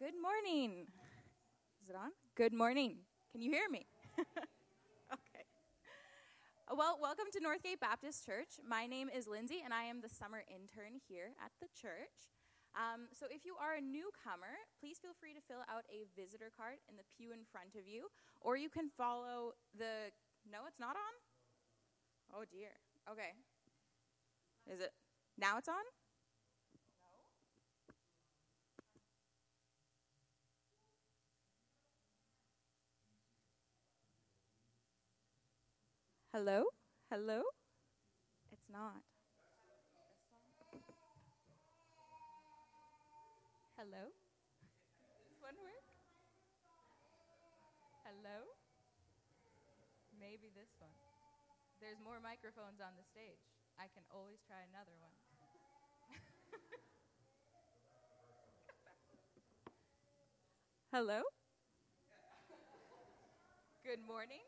Good morning. Is it on? Good morning. Can you hear me? okay. Well, welcome to Northgate Baptist Church. My name is Lindsay, and I am the summer intern here at the church. Um, so, if you are a newcomer, please feel free to fill out a visitor card in the pew in front of you, or you can follow the. No, it's not on? Oh, dear. Okay. Is it? Now it's on? Hello? Hello? It's not. Hello? Does one work? Hello? Maybe this one. There's more microphones on the stage. I can always try another one. Hello? Good morning.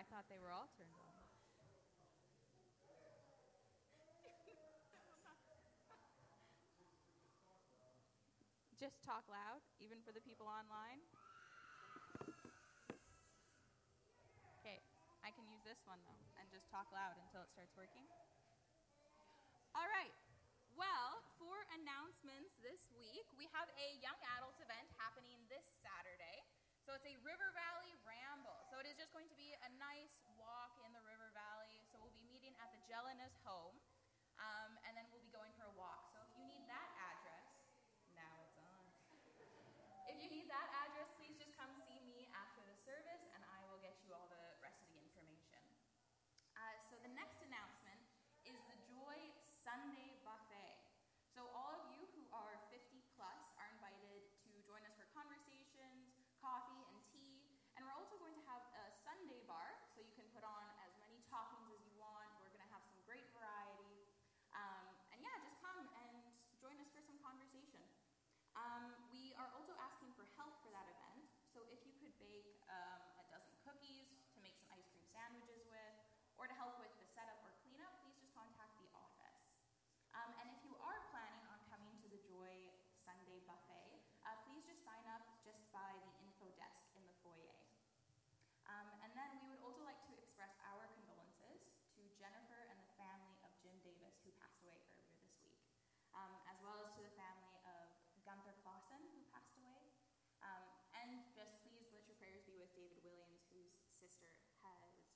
I thought they were all turned on. Just talk loud, even for the people online. Okay, I can use this one though, and just talk loud until it starts working. All right. Well, for announcements this week, we have a young adult event happening this Saturday. So it's a River Valley just going to be a nice bake David Williams, whose sister has